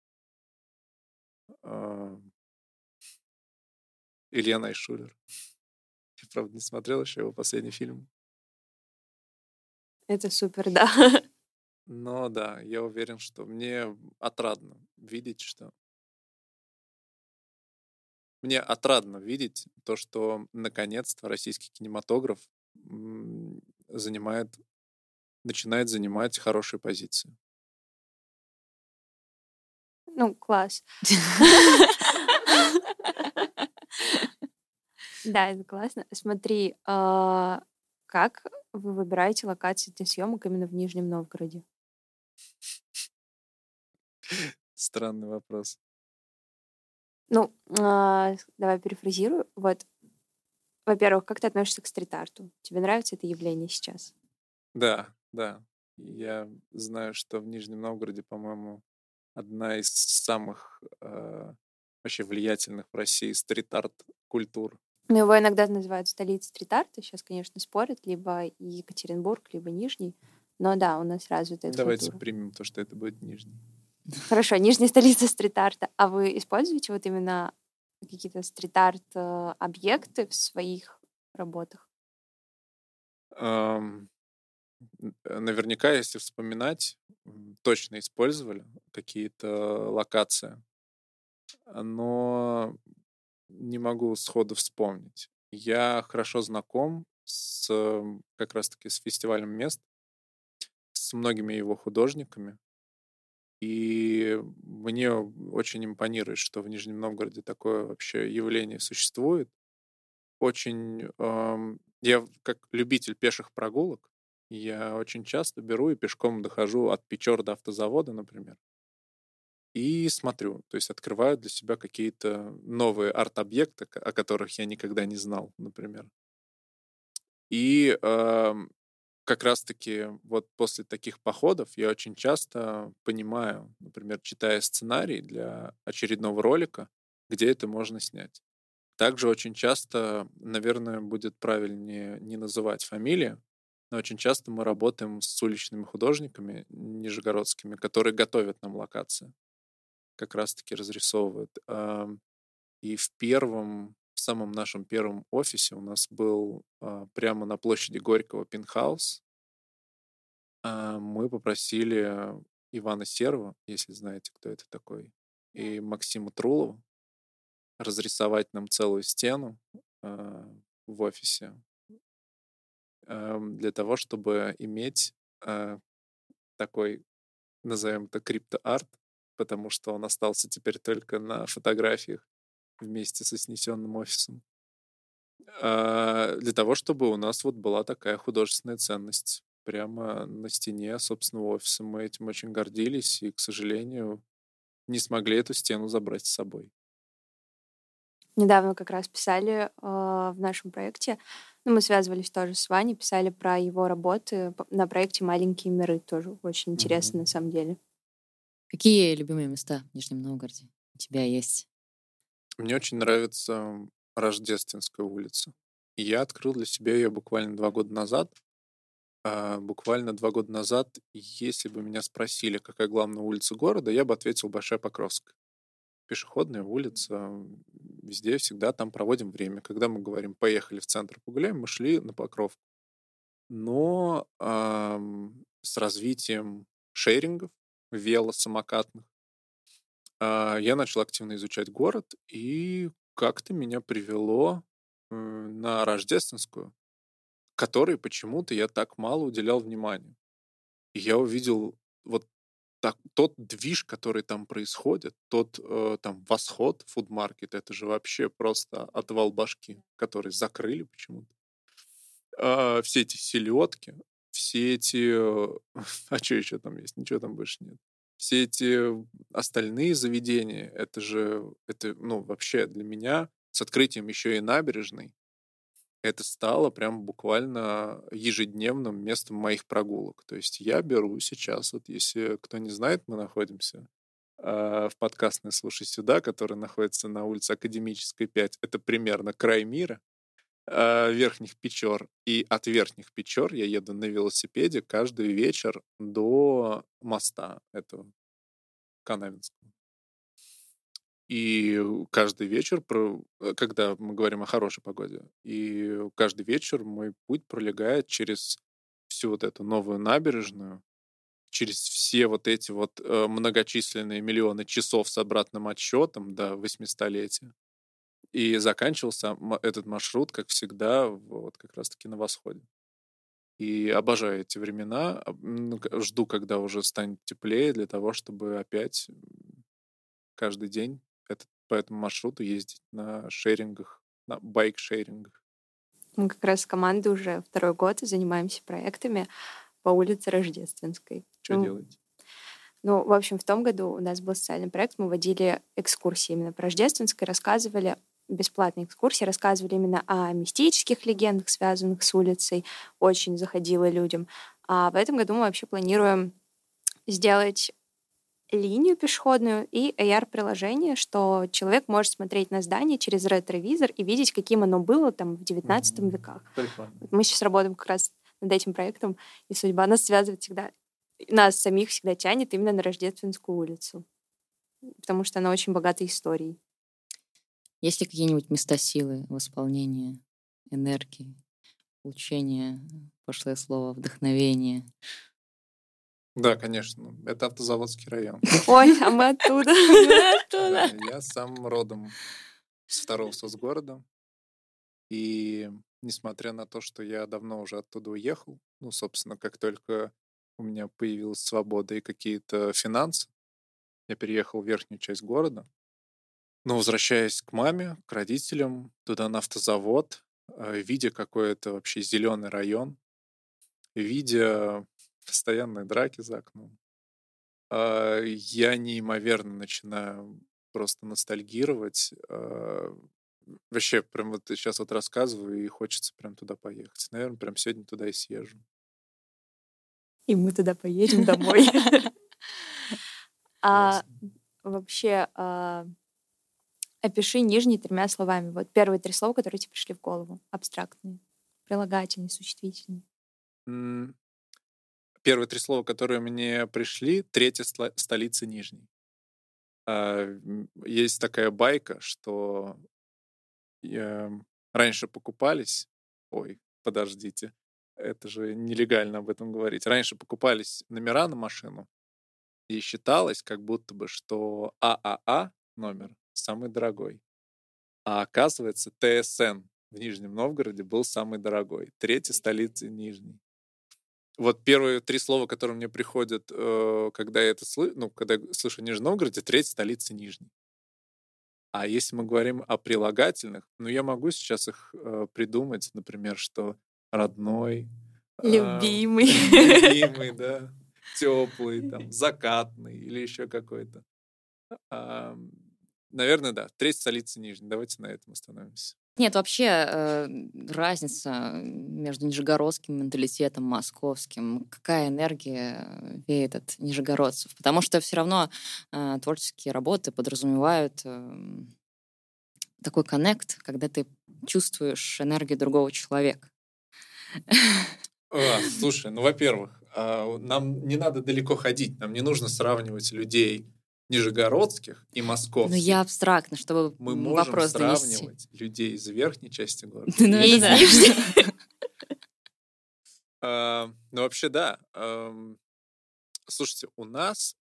Илья Найшулер. Правда, не смотрел еще его последний фильм. Это супер, да. Но да, я уверен, что мне отрадно видеть, что мне отрадно видеть то, что наконец-то российский кинематограф занимает, начинает занимать хорошие позиции. Ну, класс. Да, это классно. Смотри, а, как вы выбираете локации для съемок именно в Нижнем Новгороде? Странный вопрос. Ну, а, давай перефразирую. Вот, во-первых, как ты относишься к стрит-арту? Тебе нравится это явление сейчас? Да, да. Я знаю, что в Нижнем Новгороде, по-моему, одна из самых э, вообще влиятельных в России стрит-арт культур. Ну, его иногда называют столицей стрит-арта. Сейчас, конечно, спорят, либо Екатеринбург, либо Нижний. Но да, у нас развитая Давайте культура. примем то, что это будет Нижний. Хорошо, Нижняя столица стрит-арта. А вы используете вот именно какие-то стрит-арт э, объекты в своих работах? Um, наверняка, если вспоминать, точно использовали какие-то локации, но не могу сходу вспомнить. Я хорошо знаком с как раз-таки с фестивалем мест, с многими его художниками, и мне очень импонирует, что в Нижнем Новгороде такое вообще явление существует. Очень... Эм, я как любитель пеших прогулок, я очень часто беру и пешком дохожу от Печор до автозавода, например, и смотрю, то есть открываю для себя какие-то новые арт-объекты, о которых я никогда не знал, например. И э, как раз-таки вот после таких походов я очень часто понимаю, например, читая сценарий для очередного ролика, где это можно снять. Также очень часто, наверное, будет правильнее не называть фамилии, но очень часто мы работаем с уличными художниками нижегородскими, которые готовят нам локации, как раз-таки разрисовывают. И в первом, в самом нашем первом офисе у нас был а, прямо на площади Горького пентхаус. А, мы попросили Ивана Серова, если знаете, кто это такой, и Максима Трулова разрисовать нам целую стену а, в офисе эм, для того, чтобы иметь такой, назовем это крипто-арт, потому что он остался теперь только на фотографиях вместе со снесенным офисом. А, для того, чтобы у нас вот была такая художественная ценность прямо на стене собственного офиса. Мы этим очень гордились и, к сожалению, не смогли эту стену забрать с собой. Недавно как раз писали э, в нашем проекте, ну, мы связывались тоже с Ваней, писали про его работы на проекте «Маленькие миры». Тоже очень интересно, mm-hmm. на самом деле. Какие любимые места в Нижнем Новгороде у тебя есть? Мне очень нравится Рождественская улица. Я открыл для себя ее буквально два года назад. А, буквально два года назад, если бы меня спросили, какая главная улица города, я бы ответил Большая Покровская. Пешеходная улица, везде всегда там проводим время. Когда мы говорим «поехали в центр погуляем», мы шли на Покровку. Но эм, с развитием шерингов, велосамокатных, э, я начал активно изучать город, и как-то меня привело э, на Рождественскую, которой почему-то я так мало уделял внимания. И я увидел вот так, тот движ, который там происходит, тот э, там восход фудмаркет, это же вообще просто отвал башки, который закрыли почему-то. Э, все эти селедки, все эти... А что еще там есть? Ничего там больше нет. Все эти остальные заведения, это же, это, ну, вообще для меня с открытием еще и набережной, это стало прям буквально ежедневным местом моих прогулок. То есть я беру сейчас, вот если кто не знает, мы находимся э, в подкастной «Слушай сюда», который находится на улице Академической 5. Это примерно край мира, Верхних Печор. И от Верхних Печор я еду на велосипеде каждый вечер до моста этого Канавинского. И каждый вечер, э, когда мы говорим о хорошей погоде, и каждый вечер мой путь пролегает через всю вот эту новую набережную, через все вот эти вот э, многочисленные миллионы часов с обратным отсчетом до 800-летия. И заканчивался этот маршрут, как всегда, вот как раз-таки на восходе. И обожаю эти времена. Жду, когда уже станет теплее, для того, чтобы опять каждый день этот, по этому маршруту ездить на шерингах, на байк-шерингах. Мы как раз с командой уже второй год занимаемся проектами по улице Рождественской. Что ну, делаете? Ну, в общем, в том году у нас был социальный проект, мы водили экскурсии именно по Рождественской, рассказывали бесплатные экскурсии, рассказывали именно о мистических легендах, связанных с улицей, очень заходило людям. А в этом году мы вообще планируем сделать линию пешеходную и AR-приложение, что человек может смотреть на здание через ретровизор и видеть, каким оно было там в 19 mm-hmm. веках. Прикольно. Мы сейчас работаем как раз над этим проектом, и судьба нас связывает всегда, нас самих всегда тянет именно на Рождественскую улицу, потому что она очень богата историей. Есть ли какие-нибудь места силы, восполнения, энергии, получения, пошлое слово, вдохновения, да, конечно. Это автозаводский район. Ой, а мы оттуда. Мы оттуда. Я сам родом с второго соцгорода. И несмотря на то, что я давно уже оттуда уехал, ну, собственно, как только у меня появилась свобода и какие-то финансы, я переехал в верхнюю часть города. Но возвращаясь к маме, к родителям, туда на автозавод, э, видя какой-то вообще зеленый район, видя постоянные драки за окном. А, я неимоверно начинаю просто ностальгировать. А, вообще, прям вот сейчас вот рассказываю, и хочется прям туда поехать. Наверное, прям сегодня туда и съезжу. И мы туда поедем домой. А вообще, а, опиши нижние тремя словами. Вот первые три слова, которые тебе пришли в голову. Абстрактные. Прилагательные, существительные первые три слова, которые мне пришли, третья столица Нижней. А, есть такая байка, что раньше покупались, ой, подождите, это же нелегально об этом говорить. Раньше покупались номера на машину, и считалось как будто бы, что ААА номер самый дорогой. А оказывается, ТСН в Нижнем Новгороде был самый дорогой. Третья столица Нижней. Вот первые три слова, которые мне приходят, э, когда я это слышу, ну, когда я слышу Нижний Новгород, третья столица Нижней. А если мы говорим о прилагательных, ну, я могу сейчас их э, придумать, например, что родной, Любимый. Любимый, да. Теплый, там, закатный или еще какой-то. Наверное, да. Треть столицы Нижней. Давайте на этом остановимся. Нет, вообще э, разница между нижегородским менталитетом, московским, какая энергия веет от нижегородцев. Потому что все равно э, творческие работы подразумевают э, такой коннект, когда ты чувствуешь энергию другого человека. А, слушай, ну, во-первых, а, нам не надо далеко ходить, нам не нужно сравнивать людей нижегородских и московских. Ну, я абстрактно, чтобы Мы можем вопрос сравнивать донести. людей из верхней части города. Ну, И это из да. нижней. Ну, вообще, да. Слушайте, у нас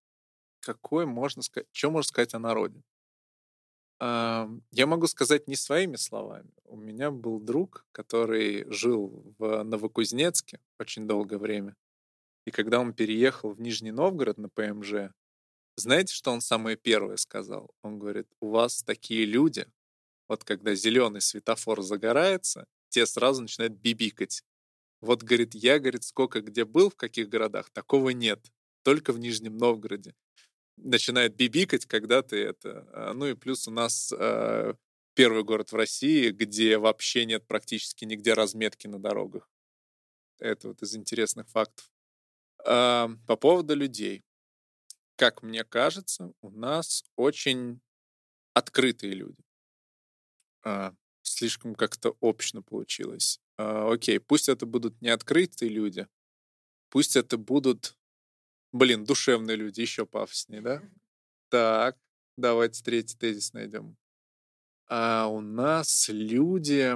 какой можно сказать, что можно сказать о народе? Я могу сказать не своими словами. У меня был друг, который жил в Новокузнецке очень долгое время. И когда он переехал в Нижний Новгород на ПМЖ, знаете, что он самое первое сказал? Он говорит, у вас такие люди, вот когда зеленый светофор загорается, те сразу начинают бибикать. Вот, говорит, я, говорит, сколько где был, в каких городах, такого нет. Только в Нижнем Новгороде. Начинает бибикать, когда ты это... а, Ну и плюс у нас э, первый город в России, где вообще нет практически нигде разметки на дорогах. Это вот из интересных фактов. А, По поводу людей. Как мне кажется, у нас очень открытые люди. А, Слишком как-то общно получилось. А, Окей, пусть это будут не открытые люди, пусть это будут, блин, душевные люди, еще пафоснее, да? Так, давайте третий тезис найдем. А у нас люди...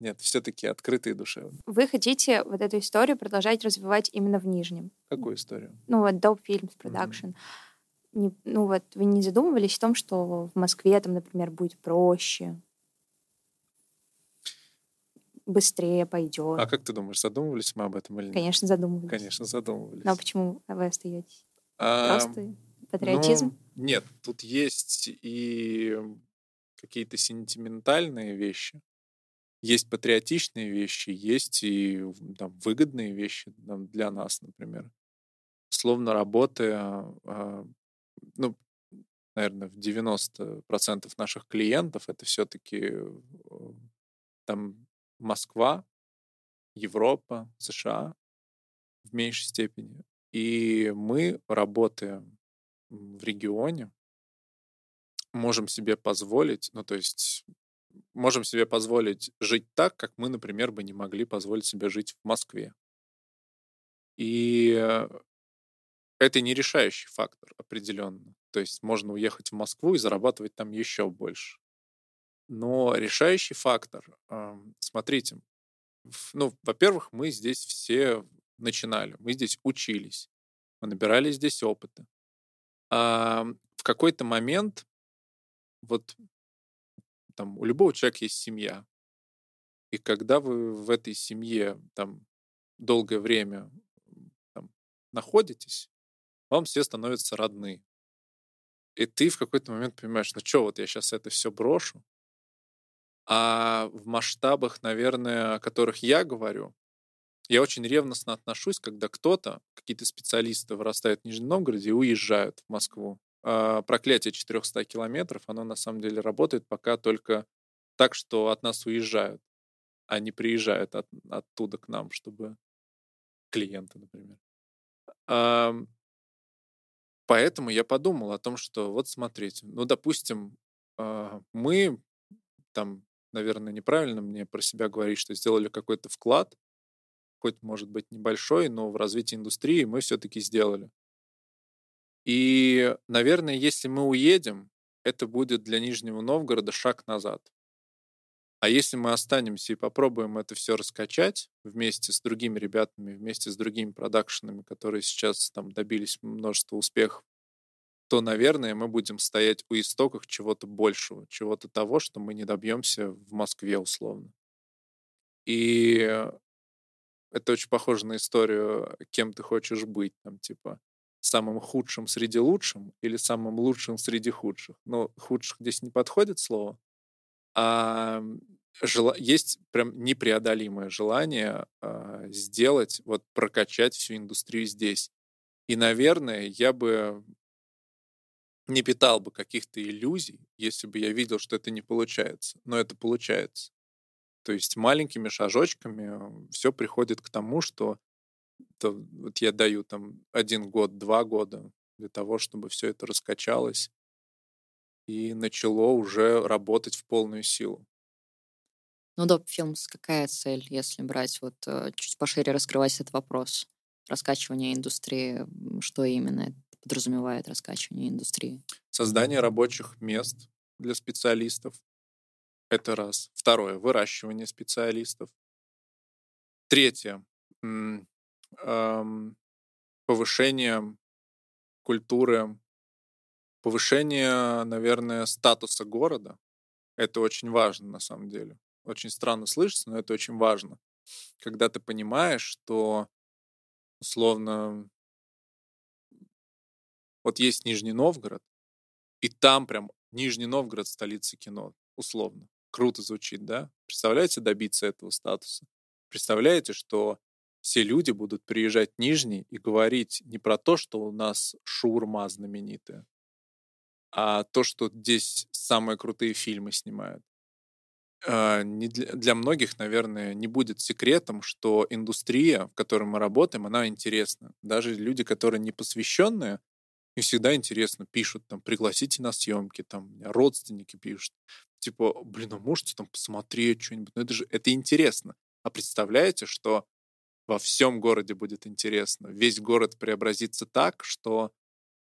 Нет, все-таки открытые и душевные. Вы хотите вот эту историю продолжать развивать именно в Нижнем? Какую историю? Ну вот Dope Films Production. Не- ну вот вы не задумывались о том, что в Москве там, например, будет проще, быстрее пойдет? А как ты думаешь, задумывались мы об этом или нет? Конечно, задумывались. Конечно, задумывались. Но почему вы остаетесь? А, Просто патриотизм? Ну, нет, тут есть и какие-то сентиментальные вещи, есть патриотичные вещи, есть и там, выгодные вещи там, для нас, например. Словно работая, а, ну, наверное, в 90% наших клиентов это все-таки там Москва, Европа, США в меньшей степени. И мы, работая в регионе, можем себе позволить, ну то есть можем себе позволить жить так, как мы, например, бы не могли позволить себе жить в Москве. И э, это не решающий фактор определенно. То есть можно уехать в Москву и зарабатывать там еще больше. Но решающий фактор, смотрите, ну, во-первых, мы здесь все начинали, мы здесь учились, мы набирали здесь опыта. А в какой-то момент вот там у любого человека есть семья. И когда вы в этой семье там долгое время там, находитесь, вам все становятся родны. И ты в какой-то момент понимаешь, ну что, вот я сейчас это все брошу. А в масштабах, наверное, о которых я говорю, я очень ревностно отношусь, когда кто-то, какие-то специалисты вырастают в Нижнем Новгороде и уезжают в Москву. А проклятие 400 километров, оно на самом деле работает пока только так, что от нас уезжают, а не приезжают от- оттуда к нам, чтобы клиенты, например. Ам, Поэтому я подумал о том, что вот смотрите, ну, допустим, а, мы там, наверное, неправильно мне про себя говорить, что сделали какой-то вклад, хоть, может быть, небольшой, но в развитии индустрии мы все-таки сделали. И, наверное, если мы уедем, это будет для Нижнего Новгорода шаг назад. А если мы останемся и попробуем это все раскачать вместе с другими ребятами, вместе с другими продакшенами, которые сейчас там добились множества успехов, то, наверное, мы будем стоять у истоков чего-то большего, чего-то того, что мы не добьемся в Москве условно. И это очень похоже на историю, кем ты хочешь быть, там, типа, самым худшим среди лучшим или самым лучшим среди худших. Ну, худших здесь не подходит слово, а жела... есть прям непреодолимое желание а, сделать, вот прокачать всю индустрию здесь. И, наверное, я бы не питал бы каких-то иллюзий, если бы я видел, что это не получается. Но это получается. То есть маленькими шажочками все приходит к тому, что то, вот я даю там один год, два года для того, чтобы все это раскачалось и начало уже работать в полную силу. Ну, Доп Films, какая цель, если брать вот э, чуть пошире раскрывать этот вопрос? Раскачивание индустрии, что именно это подразумевает раскачивание индустрии? Создание рабочих мест для специалистов. Это раз. Второе. Выращивание специалистов. Третье. Повышение культуры, повышение, наверное, статуса города. Это очень важно на самом деле очень странно слышится, но это очень важно. Когда ты понимаешь, что условно вот есть Нижний Новгород, и там прям Нижний Новгород столица кино, условно. Круто звучит, да? Представляете добиться этого статуса? Представляете, что все люди будут приезжать в Нижний и говорить не про то, что у нас шурма знаменитая, а то, что здесь самые крутые фильмы снимают. А, не для, для многих, наверное, не будет секретом, что индустрия, в которой мы работаем, она интересна. Даже люди, которые не посвященные, им всегда интересно, пишут там, пригласите на съемки, там, родственники пишут. Типа, блин, а можете там посмотреть что-нибудь? Ну это же, это интересно. А представляете, что во всем городе будет интересно. Весь город преобразится так, что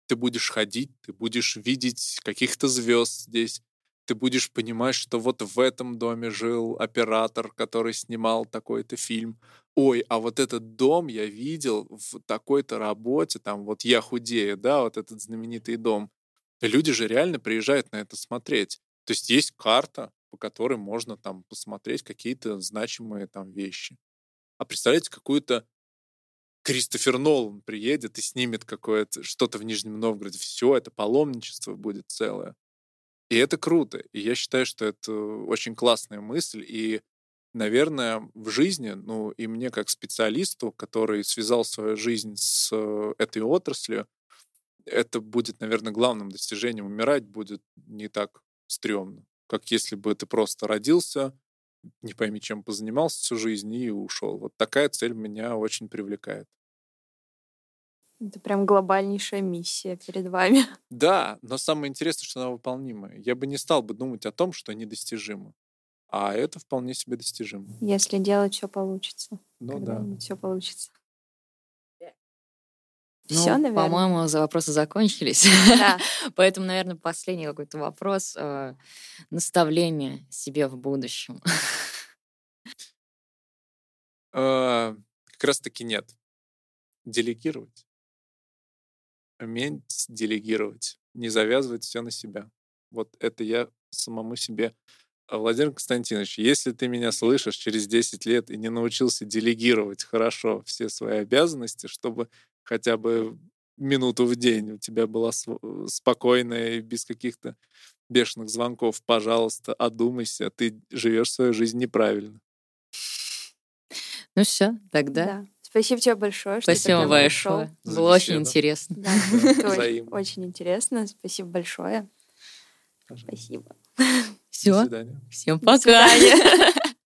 ты будешь ходить, ты будешь видеть каких-то звезд здесь, ты будешь понимать, что вот в этом доме жил оператор, который снимал такой-то фильм. Ой, а вот этот дом я видел в такой-то работе, там вот я худею, да, вот этот знаменитый дом. Люди же реально приезжают на это смотреть. То есть есть карта, по которой можно там посмотреть какие-то значимые там вещи. А представляете, какую-то Кристофер Нолан приедет и снимет какое-то что-то в Нижнем Новгороде. Все, это паломничество будет целое. И это круто. И я считаю, что это очень классная мысль. И, наверное, в жизни, ну, и мне как специалисту, который связал свою жизнь с э, этой отраслью, это будет, наверное, главным достижением. Умирать будет не так стрёмно, как если бы ты просто родился, не пойми, чем позанимался всю жизнь и ушел. Вот такая цель меня очень привлекает. Это прям глобальнейшая миссия перед вами. Да, но самое интересное, что она выполнимая. Я бы не стал бы думать о том, что недостижимо. А это вполне себе достижимо. Если делать, все получится. Ну да. Все получится. Ну, Все, наверное. По-моему, за вопросы закончились. Да. Поэтому, наверное, последний какой-то вопрос. Э, наставление себе в будущем. Э, как раз-таки нет. Делегировать уметь делегировать, не завязывать все на себя. Вот это я самому себе. А, Владимир Константинович, если ты меня слышишь через 10 лет и не научился делегировать хорошо все свои обязанности, чтобы хотя бы минуту в день у тебя была спокойная и без каких-то бешеных звонков, пожалуйста, одумайся, ты живешь свою жизнь неправильно. Ну все, тогда да. Спасибо тебе большое. Что Спасибо ты большое. Пришел. Было очень интересно. Да, очень, очень интересно. Спасибо большое. Спасибо. Все. До свидания. Всем пока.